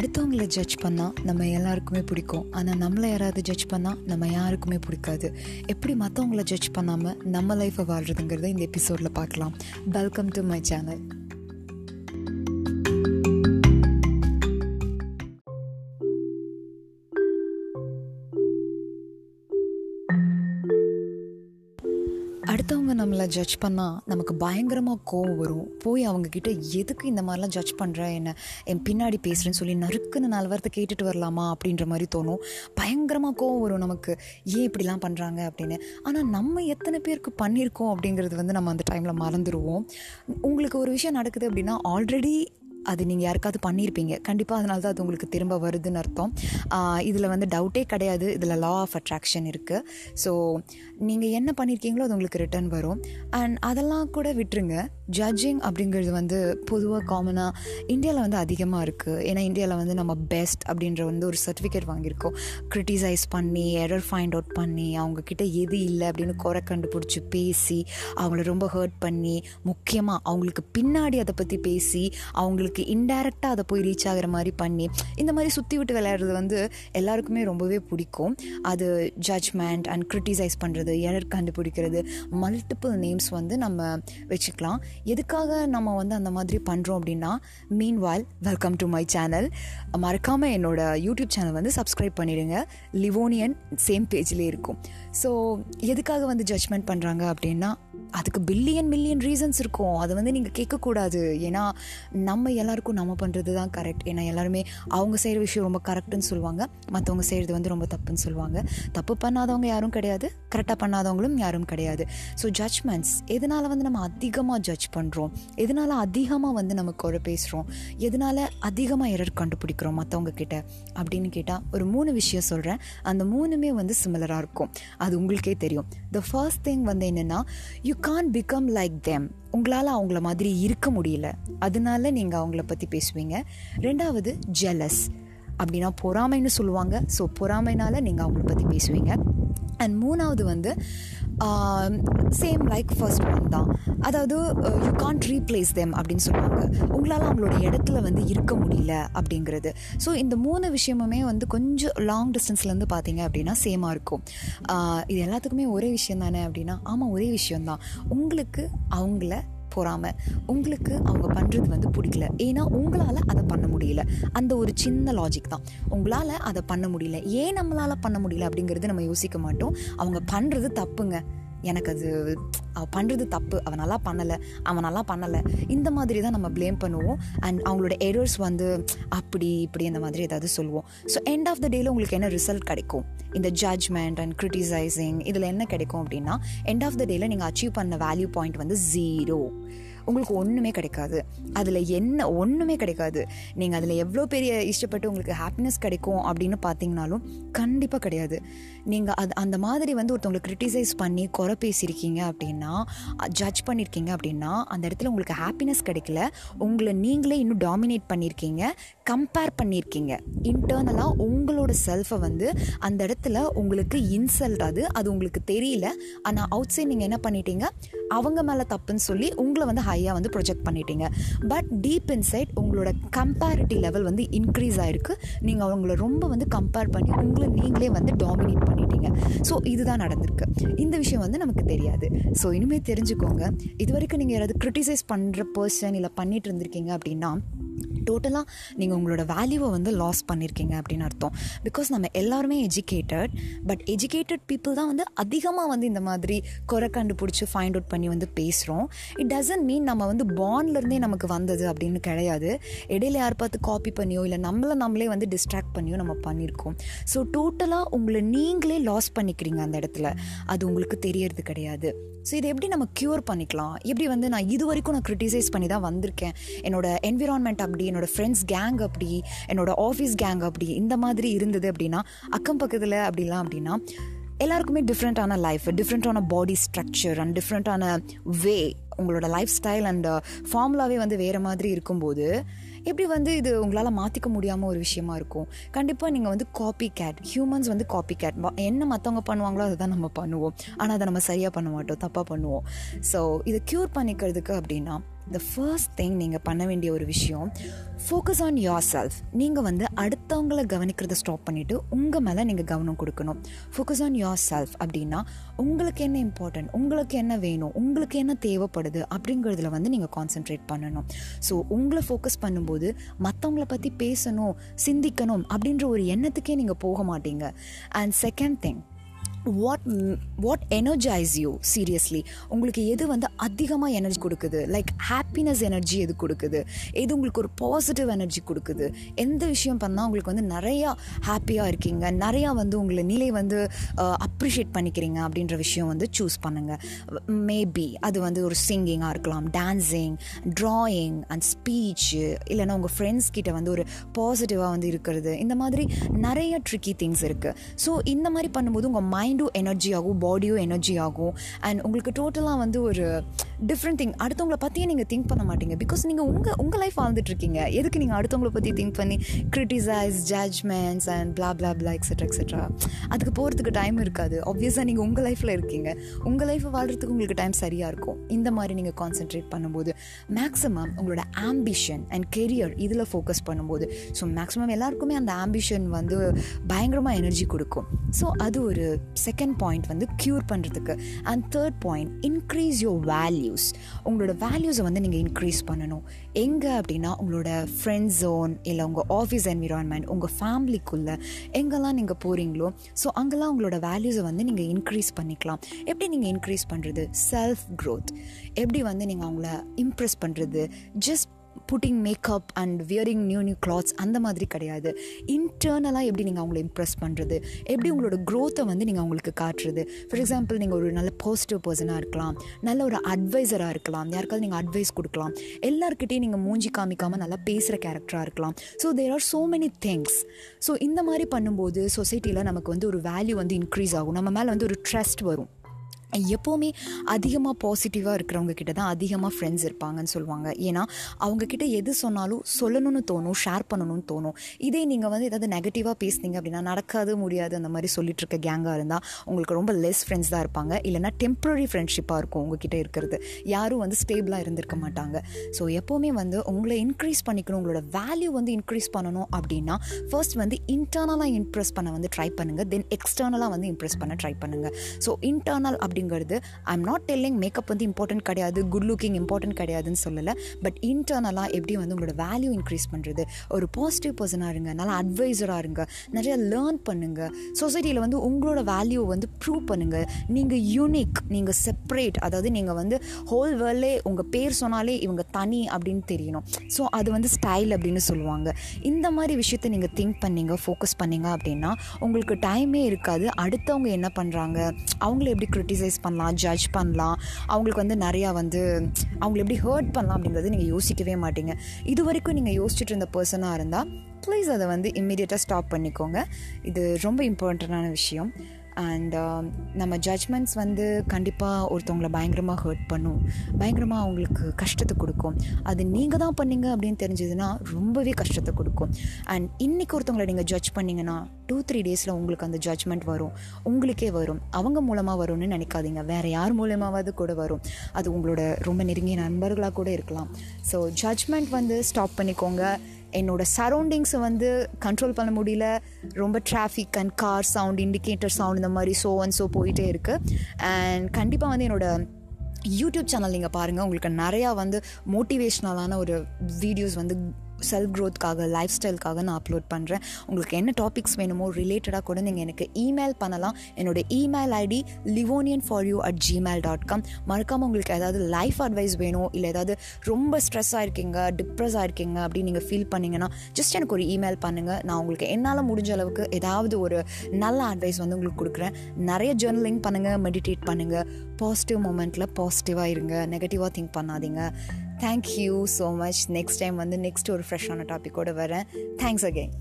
அடுத்தவங்கள ஜட்ஜ் பண்ணால் நம்ம எல்லாருக்குமே பிடிக்கும். ஆனால் நம்மளை யாராவது ஜட்ஜ் பண்ணால் நம்ம யாருக்குமே பிடிக்காது. எப்படி மற்றவங்கள ஜட்ஜ் பண்ணாமல் நம்ம லைஃப்பை வாழ்கிறதுங்கிறத இந்த எபிசோடில் பார்க்கலாம். வெல்கம் டு மை சேனல் அடுத்தவங்க ஜட்ஜ் பண்ணால் நமக்கு பயங்கரமாக கோவம் வரும். போய் அவங்கக்கிட்ட எதுக்கு இந்த மாதிரிலாம் ஜட்ஜ் பண்ணுற என்ன என் பின்னாடி பேசுகிறேன்னு சொல்லி நறுக்குன்னு நாலு வாரத்தை கேட்டுட்டு வரலாமா? அப்படின்ற மாதிரி தோணும். பயங்கரமாக கோவம் வரும் நமக்கு. ஏன் இப்படிலாம் பண்ணுறாங்க அப்படின்னு. ஆனால் நம்ம எத்தனை பேருக்கு பண்ணியிருக்கோம் அப்படிங்கிறது வந்து நம்ம அந்த டைமில் மறந்துடுவோம் உங்களுக்கு ஒரு விஷயம் நடக்குது அப்படின்னா ஆல்ரெடி அது நீங்கள் யாருக்காவது பண்ணியிருப்பீங்க கண்டிப்பாக அதனால தான் அது உங்களுக்கு திரும்ப வருதுன்னு அர்த்தம். இதில் வந்து டவுட்டே கிடையாது. இதில் லா ஆஃப் அட்ராக்ஷன் இருக்குது ஸோ நீங்கள் என்ன பண்ணியிருக்கீங்களோ அது உங்களுக்கு ரிட்டர்ன் வரும். அண்ட் அதெல்லாம் கூட விட்டுருங்க. ஜட்ஜிங் அப்படிங்கிறது வந்து பொதுவாக காமனாக இந்தியாவில் வந்து அதிகமாக இருக்குது ஏன்னா இந்தியாவில் வந்து நம்ம பெஸ்ட் அப்படின்ற வந்து ஒரு சர்டிஃபிகேட் வாங்கியிருக்கோம். க்ரிட்டிசைஸ் பண்ணி எரர் ஃபைண்ட் அவுட் பண்ணி அவங்கக்கிட்ட எது இல்லை அப்படின்னு குறை கண்டுபிடிச்சி பேசி அவங்கள ரொம்ப ஹர்ட் பண்ணி முக்கியமாக அவங்களுக்கு பின்னாடி அதை பற்றி பேசி அவங்களுக்கு இன்டைரக்டாக அதை போய் ரீச் ஆகிற மாதிரி பண்ணி இந்த மாதிரி சுற்றி விட்டு விளையாடுறது வந்து எல்லாருக்குமே ரொம்பவே பிடிக்கும். அது ஜட்ஜ்மெண்ட் அண்ட் க்ரிட்டிசைஸ் பண்ணுறது எரர் கண்டுபிடிக்கிறது மல்டிபிள் நேம்ஸ் வந்து நம்ம வச்சுக்கலாம். எதுக்காக நம்ம வந்து அந்த மாதிரி பண்ணுறோம் அப்படின்னா மீன் வால் வெல்கம் டு மை சேனல் மறக்காமல் என்னோட யூடியூப் சேனல் வந்து சப்ஸ்கிரைப் பண்ணிடுங்க. லிவோனியன் சேம் பேஜ்லேயே இருக்கும். ஸோ எதுக்காக வந்து ஜட்ஜ்மெண்ட் பண்ணுறாங்க அப்படின்னா அதுக்கு பில்லியன் மில்லியன் ரீசன்ஸ் இருக்கும். அதை வந்து நீங்கள் கேட்கக்கூடாது. ஏன்னா நம்ம எல்லாருக்கும் நம்ம பண்ணுறது தான் கரெக்ட் ஏன்னா எல்லாருமே அவங்க செய்கிற விஷயம் ரொம்ப கரெக்டுன்னு சொல்லுவாங்க. மற்றவங்க செய்கிறது வந்து ரொம்ப தப்புன்னு சொல்லுவாங்க. தப்பு பண்ணாதவங்க யாரும் கிடையாது. கரெக்டாக பண்ணாதவங்களும் யாரும் கிடையாது. ஸோ ஜட்ஜ்மெண்ட்ஸ் எதனால் வந்து நம்ம அதிகமாக ஜட்ஜ் பண்ணுறோம் எதனால் அதிகமாக வந்து நம்ம குறை பேசுகிறோம் எதனால் அதிகமாக எரர் கண்டுபிடிக்கிறோம் மற்றவங்க கிட்ட? அப்படின்னு கேட்டால் ஒரு மூணு விஷயம் சொல்கிறேன் அந்த மூணுமே வந்து சிமிலராக இருக்கும். அது உங்களுக்கே தெரியும். த ஃபர்ஸ்ட் திங் வந்து என்னென்னா you can become like them உங்களால் அவங்கள மாதிரி இருக்க முடியல. அதனால நீங்கள் அவங்கள பற்றி பேசுவீங்க. ரெண்டாவது ஜெலஸ் அப்படின்னா பொறாமைன்னு சொல்லுவாங்க. ஸோ பொறாமைனால நீங்கள் அவங்கள பற்றி பேசுவீங்க. அண்ட் மூணாவது வந்து சேம் லைக் ஃபர்ஸ்ட் ஒன் தான். அதாவது யூ கான்ட் ரீப்ளேஸ் தெம் அப்படின்னு சொல்லுவாங்க. உங்களால் அவங்களோட இடத்துல வந்து இருக்க முடியல அப்படிங்கிறது. ஸோ இந்த மூணு விஷயமுமே வந்து கொஞ்சம் லாங் டிஸ்டன்ஸ்லேருந்து பார்த்தீங்க அப்படின்னா சேமாக இருக்கும். இது எல்லாத்துக்குமே ஒரே விஷயம் தானே அப்படின்னா ஆமாம் ஒரே விஷயந்தான் உங்களுக்கு அவங்கள பொறாமல் உங்களுக்கு அவங்க பண்ணுறது வந்து பிடிக்கல. ஏன்னா உங்களால் அதை பண்ண முடியல. அந்த ஒரு சின்ன லாஜிக் தான். உங்களால் அதை பண்ண முடியல. ஏன் நம்மளால் பண்ண முடியல அப்படிங்கிறது நம்ம யோசிக்க மாட்டோம். அவங்க பண்ணுறது தப்புங்க. எனக்கு அது அவள் பண்ணுறது தப்பு அவன் நல்லா பண்ணலை அவன் நல்லா பண்ணலை. இந்த மாதிரி தான் நம்ம ப்ளேம் பண்ணுவோம். அண்ட் அவங்களோட எரர்ஸ் வந்து அப்படி இப்படி அந்த மாதிரி ஏதாவது சொல்லுவோம். ஸோ எண்ட் ஆஃப் த டேயில் உங்களுக்கு என்ன ரிசல்ட் கிடைக்கும்? இந்த ஜட்ஜ்மெண்ட் அண்ட் க்ரிட்டிசைசிங் இதில் என்ன கிடைக்கும் அப்படின்னா எண்ட் ஆஃப் த டேயில் நீங்கள் அச்சீவ் பண்ண வேல்யூ பாயிண்ட் வந்து ஜீரோ உங்களுக்கு ஒன்றுமே கிடைக்காது. அதில் என்ன ஒன்றுமே கிடைக்காது. நீங்கள் அதில் எவ்வளோ பெரிய இஷ்டப்பட்டு உங்களுக்கு ஹாப்பினஸ் கிடைக்கும் அப்படின்னு பார்த்தீங்கனாலும் கண்டிப்பாக கிடையாது. நீங்கள் அது அந்த மாதிரி வந்து ஒருத்தவங்களை க்ரிட்டிசைஸ் பண்ணி குறை பேசியிருக்கீங்க அப்படின்னா ஜட்ஜ் பண்ணியிருக்கீங்க அப்படின்னா அந்த இடத்துல உங்களுக்கு ஹாப்பினஸ் கிடைக்கல. உங்களை நீங்களே இன்னும் டாமினேட் பண்ணியிருக்கீங்க கம்பேர் பண்ணியிருக்கீங்க. இன்டர்னலாக உங்களோட செல்ஃபை வந்து அந்த இடத்துல உங்களுக்கு இன்சல்ட் அது அது உங்களுக்கு தெரியல. ஆனால் அவுட் சைட் நீங்கள் என்ன பண்ணிட்டீங்க? அவங்க மேலே தப்புன்னு சொல்லி உங்களை வந்து ஹையாக வந்து ப்ரொஜெக்ட் பண்ணிட்டீங்க. பட் டீப் இன்சைட் உங்களோட கம்பேரிட்டி லெவல் வந்து இன்க்ரீஸ் ஆகிருக்கு நீங்கள் அவங்கள ரொம்ப வந்து கம்பேர் பண்ணி உங்களை நீங்களே வந்து டாமினேட் பண்ணிட்டீங்க. ஸோ இதுதான் நடந்திருக்கு. இந்த விஷயம் வந்து நமக்கு தெரியாது. ஸோ இனிமேல் தெரிஞ்சுக்கோங்க. இது வரைக்கும் நீங்கள் யாராவது க்ரிட்டிசைஸ் பண்ணுற பர்சன் இல்லை பண்ணிட்டு இருந்திருக்கீங்க அப்படின்னா டோட்டலாக நீங்கள் உங்களோட வேல்யூவை வந்து லாஸ் பண்ணியிருக்கீங்க அப்படின்னு அர்த்தம். பிகாஸ் நம்ம எல்லாருமே எஜுகேட்டட் பட் எஜுகேட்டட் பீப்புள் தான் வந்து அதிகமாக வந்து இந்த மாதிரி குறை கண்டுபிடிச்சி ஃபைண்ட் அவுட் பண்ணி வந்து பேசுகிறோம் இட் டசன்ட் மீன் நம்ம வந்து பாண்ட்லேருந்தே நமக்கு வந்தது அப்படின்னு கிடையாது. இடையில யார் பார்த்து காப்பி பண்ணியோ இல்லை நம்மளை நம்மளே வந்து டிஸ்ட்ராக்ட் பண்ணியோ நம்ம பண்ணியிருக்கோம் ஸோ டோட்டலாக உங்களை நீங்களே லாஸ் பண்ணிக்கிறீங்க அந்த இடத்துல. அது உங்களுக்கு தெரியறது கிடையாது. ஸோ இதை எப்படி நம்ம க்யூர் பண்ணிக்கலாம்? எப்படி வந்து நான் இது வரைக்கும் நான் க்ரிட்டிசைஸ் பண்ணி தான் வந்திருக்கேன்? என்னோட என்விரான்மெண்ட் அப்படி என்னோடய ஃப்ரெண்ட்ஸ் கேங் அப்படி என்னோடய ஆஃபீஸ் கேங் அப்படி இந்த மாதிரி இருந்தது அப்படின்னா அக்கம் பக்கத்தில் அப்படிலாம் அப்படின்னா எல்லாருக்குமே டிஃப்ரெண்ட்டான லைஃப் டிஃப்ரெண்ட்டான பாடி ஸ்ட்ரக்சர் அண்ட் டிஃப்ரெண்ட்டான வே உங்களோட லைஃப் ஸ்டைல் அண்ட் ஃபார்முலாவே வந்து வேறு மாதிரி இருக்கும்போது எப்படி வந்து இது உங்களால் மாற்றிக்க முடியாமல் ஒரு விஷயமா இருக்கும்? கண்டிப்பாக நீங்கள் வந்து காப்பி கேட் ஹியூமன்ஸ் வந்து காப்பி கேட் என்ன மற்றவங்க பண்ணுவாங்களோ அதை தான் நம்ம பண்ணுவோம். ஆனால் அதை நம்ம சரியாக பண்ண மாட்டோம் தப்பாக பண்ணுவோம். ஸோ இதை க்யூர் பண்ணிக்கிறதுக்கு அப்படின்னா த ஃபர்ஸ்ட் திங் நீங்கள் பண்ண வேண்டிய ஒரு விஷயம் ஃபோக்கஸ் ஆன் யோர் செல்ஃப் நீங்கள் வந்து அடுத்தவங்களை கவனிக்கிறத ஸ்டாப் பண்ணிவிட்டு உங்கள் மேலே நீங்கள் கவனம் கொடுக்கணும். ஃபோக்கஸ் ஆன் யோர் செல்ஃப் அப்படின்னா உங்களுக்கு என்ன இம்பார்ட்டன்ட் உங்களுக்கு என்ன வேணும் உங்களுக்கு என்ன தேவைப்படுது அப்படிங்கிறதுல வந்து நீங்கள் கான்சென்ட்ரேட் பண்ணணும். ஸோ உங்களை ஃபோக்கஸ் பண்ணும்போது மற்றவங்கள பற்றி பேசணும் சிந்திக்கணும் அப்படின்ற ஒரு எண்ணத்துக்கே நீங்கள் போக மாட்டீங்க. And second thing what what energises you seriously உங்களுக்கு எது வந்து அதிகமாக எனர்ஜி கொடுக்குது? லைக் ஹாப்பினஸ் எனர்ஜி எது கொடுக்குது? எது உங்களுக்கு ஒரு பாசிட்டிவ் எனர்ஜி கொடுக்குது? எந்த விஷயம் பண்ணால் உங்களுக்கு வந்து நிறையா ஹாப்பியாக இருக்கீங்க? நிறையா வந்து உங்களை நிலை வந்து அப்ரிஷியேட் பண்ணிக்கிறீங்க அப்படின்ற விஷயம் வந்து சூஸ் பண்ணுங்கள் மேபி அது வந்து ஒரு சிங்கிங்காக இருக்கலாம் டான்ஸிங் ட்ராயிங் அண்ட் ஸ்பீச்சு இல்லைன்னா உங்கள் ஃப்ரெண்ட்ஸ் கிட்ட வந்து ஒரு பாசிட்டிவாக வந்து இருக்கிறது. இந்த மாதிரி நிறைய ட்ரிக்கி திங்ஸ் இருக்குது ஸோ இந்த மாதிரி பண்ணும்போது உங்கள் மைண்ட் மைண்டும் எனர்ஜி ஆகும் பாடியும் எனர்ஜி ஆகும். அண்ட் உங்களுக்கு டோட்டலாக வந்து ஒரு டிஃப்ரெண்ட் திங் அடுத்தவங்கள பற்றியே நீங்கள் திங்க் பண்ண மாட்டீங்க. பிகாஸ் நீங்கள் உங்கள் உங்கள் லைஃப் வாழ்ந்துட்டுருக்கீங்க எதுக்கு நீங்கள் அடுத்தவங்கள பற்றி திங்க் பண்ணி criticize judgements and blah blah blah extra extra அதுக்கு போகிறதுக்கு டைம் இருக்காது. ஆப்வியஸாக நீங்கள் உங்கள் லைஃப்பில் இருக்கீங்க. உங்கள் லைஃப்பை வாழ்கிறதுக்கு உங்களுக்கு டைம் சரியாக இருக்கும். இந்த மாதிரி நீங்கள் கான்சென்ட்ரேட் பண்ணும்போது மேக்ஸிமம் உங்களோட ஆம்பிஷன் அண்ட் கெரியர் இதில் ஃபோக்கஸ் பண்ணும்போது. ஸோ மேக்ஸிமம் எல்லாருக்குமே அந்த ஆம்பிஷன் வந்து பயங்கரமாக எனர்ஜி கொடுக்கும். ஸோ அது ஒரு செகண்ட் பாயிண்ட் வந்து க்யூர் பண்ணுறதுக்கு and third point increase your values உங்களோட வேல்யூஸை வந்து நீங்கள் இன்க்ரீஸ் பண்ணணும். எங்கே அப்படின்னா உங்களோட ஃப்ரெண்ட் ஜோன் இல்லை உங்கள் ஆஃபீஸ் என்விரான்மெண்ட் உங்கள் ஃபேமிலிக்குள்ளே எங்கெல்லாம் நீங்கள் போகிறீங்களோ ஸோ அங்கெல்லாம் உங்களோட வேல்யூஸை வந்து நீங்கள் இன்க்ரீஸ் பண்ணிக்கலாம். எப்படி நீங்கள் இன்க்ரீஸ் பண்ணுறது செல்ஃப் க்ரோத் எப்படி வந்து நீங்கள் அவங்கள இம்ப்ரெஸ் பண்ணுறது just putting makeup and wearing new new clothes அந்த மாதிரி கிடையாது. இன்டர்னலாக எப்படி நீங்கள் அவங்கள இம்ப்ரெஸ் பண்ணுறது எப்படி உங்களோட க்ரோத்தை வந்து நீங்கள் அவங்களுக்கு காட்டுறது? ஃபார் எக்ஸாம்பிள் நீங்கள் ஒரு நல்ல பாசிட்டிவ் பர்சனாக இருக்கலாம். நல்ல ஒரு அட்வைசராக இருக்கலாம். யாருக்காவது நீங்கள் அட்வைஸ் கொடுக்கலாம். எல்லாருக்கிட்டையும் நீங்கள் மூஞ்சி காமிக்காமல் நல்லா பேசுகிற கேரக்டராக இருக்கலாம். So there are so many things so இந்த மாதிரி பண்ணும்போது சொசைட்டியில் நமக்கு வந்து ஒரு வேல்யூ வந்து இன்க்ரீஸ் ஆகும். நம்ம மேலே வந்து ஒரு ட்ரஸ்ட் வரும். எப்போவுமே அதிகமாக பாசிட்டிவாக இருக்கிறவங்க கிட்ட தான் அதிகமாக ஃப்ரெண்ட்ஸ் இருப்பாங்கன்னு சொல்லுவாங்க. ஏன்னா அவங்கக்கிட்ட எது சொன்னாலும் சொல்லணும்னு தோணும் ஷேர் பண்ணணும்னு தோணும். இதே நீங்கள் வந்து ஏதாவது நெகட்டிவாக பேசுனீங்க அப்படின்னா நடக்காது முடியாது அந்த மாதிரி சொல்லிட்டு இருக்க கேங்காக இருந்தால் உங்களுக்கு ரொம்ப லெஸ் ஃப்ரெண்ட்ஸ் தான் இருப்பாங்க. இல்லைனா டெம்ப்ரரி ஃப்ரெண்ட்ஷிப்பாக இருக்கும் உங்ககிட்ட இருக்கிறது. யாரும் வந்து ஸ்டேபிளாக இருந்திருக்க மாட்டாங்க. ஸோ எப்போவுமே வந்து உங்களை இன்க்ரீஸ் பண்ணிக்கணும் உங்களோட வேல்யூ வந்து இன்க்ரீஸ் பண்ணணும் அப்படின்னா ஃபர்ஸ்ட் வந்து இன்டர்னலாக இம்ப்ரெஸ் பண்ண வந்து ட்ரை பண்ணுங்கள் தென் எக்ஸ்டர்னலாக வந்து இம்ப்ரெஸ் பண்ண ட்ரை பண்ணுங்கள் ஸோ இன்டர்னல் அப்படி அப்படிங்கிறது I am not telling makeup வந்து இம்பார்ட்டன்ட் கிடையாது குட் லுக்கிங் இம்பார்ட்டன்ட் கிடையாதுன்னு சொல்லலை. பட் இன்டர்னலாக எப்படி வந்து உங்களோட வேல்யூ இன்க்ரீஸ் பண்ணுறது ஒரு பாசிட்டிவ் பர்சனாக இருங்க நல்லா அட்வைசராக இருங்க நிறைய லேர்ன் பண்ணுங்கள் சொசைட்டியில் வந்து உங்களோட வேல்யூ வந்து ப்ரூவ் பண்ணுங்கள் நீங்கள் யூனிக் நீங்கள் செப்பரேட் அதாவது நீங்கள் வந்து ஹோல் வேர்ல்டே உங்கள் பேர் சொன்னாலே இவங்க தனி அப்படின்னு தெரியணும். ஸோ அது வந்து ஸ்டைல் அப்படின்னு சொல்லுவாங்க. இந்த மாதிரி விஷயத்த நீங்கள் திங்க் பண்ணீங்க ஃபோக்கஸ் பண்ணீங்க அப்படின்னா உங்களுக்கு டைமே இருக்காது. அடுத்தவங்க என்ன பண்ணுறாங்க அவங்கள எப்படி க்ரிட்டிசைஸ் பண்ணலாம் ஜட்ஜ் பண்ணலாம். அவங்களுக்கு வந்து நிறையா வந்து அவங்கள எப்படி ஹர்ட் பண்ணலாம் அப்படிங்கிறது நீங்கள் யோசிக்கவே மாட்டீங்க. இது வரைக்கும் நீங்கள் யோசிச்சுட்டு இருந்த பர்சனாக இருந்தால் ப்ளீஸ் அதை வந்து இம்மிடியட்டாக ஸ்டாப் பண்ணிக்கோங்க. இது ரொம்ப இம்பார்ட்டண்ட்டான விஷயம். அண்ட் um, நம்ம ஜட்ஜ்மெண்ட்ஸ் வந்து கண்டிப்பாக ஒருத்தவங்கள பயங்கரமாக ஹர்ட் பண்ணும். பயங்கரமாக அவங்களுக்கு கஷ்டத்தை கொடுக்கும். அது நீங்கள் தான் பண்ணீங்க அப்படின்னு தெரிஞ்சதுன்னா ரொம்பவே கஷ்டத்தை கொடுக்கும். அண்ட் இன்றைக்கி ஒருத்தவங்களை நீங்கள் ஜட்ஜ் பண்ணிங்கன்னா டூ த்ரீ டேஸில் உங்களுக்கு அந்த ஜட்ஜ்மெண்ட் வரும். உங்களுக்கே வரும். அவங்க மூலமாக வரும்னு நினைக்காதீங்க. வேறு யார் மூலமாவது கூட வரும். அது உங்களோட ரொம்ப நெருங்கிய நண்பர்களாக கூட இருக்கலாம். ஸோ ஜட்ஜ்மெண்ட் வந்து ஸ்டாப் பண்ணிக்கோங்க. என்னோட சரௌண்டிங்ஸை வந்து கண்ட்ரோல் பண்ண முடியல. ரொம்ப traffic and car sound indicator sound இந்த மாதிரி ஸோ அண்ட் ஸோ போயிட்டே இருக்குது அண்ட் கண்டிப்பாக வந்து என்னோட யூடியூப் சேனல் நீங்கள் பாருங்கள் உங்களுக்கு நிறையா வந்து மோட்டிவேஷ்னலான ஒரு வீடியோஸ் வந்து செல்ஃப் க்ரோத்க்காக லைஃப் ஸ்டைலுக்காக நான் அப்லோட் பண்ணுறேன் உங்களுக்கு என்ன டாபிக்ஸ் வேணுமோ ரிலேட்டடாக கூட நீங்கள் எனக்கு இமெயில் பண்ணலாம். என்னோட email ID Livonian for you at Gmail dot com மறக்காமல் உங்களுக்கு ஏதாவது லைஃப் அட்வைஸ் வேணும் இல்லை ஏதாவது ரொம்ப ஸ்ட்ரெஸ்ஸாக இருக்கீங்க டிப்ரெஸ் இருக்கீங்க அப்படின்னு நீங்கள் ஃபீல் பண்ணிங்கன்னா ஜஸ்ட் எனக்கு ஒரு இமெயில் பண்ணுங்கள் நான் உங்களுக்கு என்னால் முடிஞ்ச அளவுக்கு ஏதாவது ஒரு நல்ல அட்வைஸ் வந்து உங்களுக்கு கொடுக்குறேன். நிறைய ஜேர்னலிங் பண்ணுங்கள் மெடிடேட் பண்ணுங்கள் பாசிட்டிவ் மூமெண்ட்டில் பாசிட்டிவாக இருங்க. நெகட்டிவாக திங்க் பண்ணாதீங்க. Thank you so much next time வந்து நெக்ஸ்ட் ஒரு ஃப்ரெஷ்ஷான டாப்பிக்கோடு வரேன். Thanks again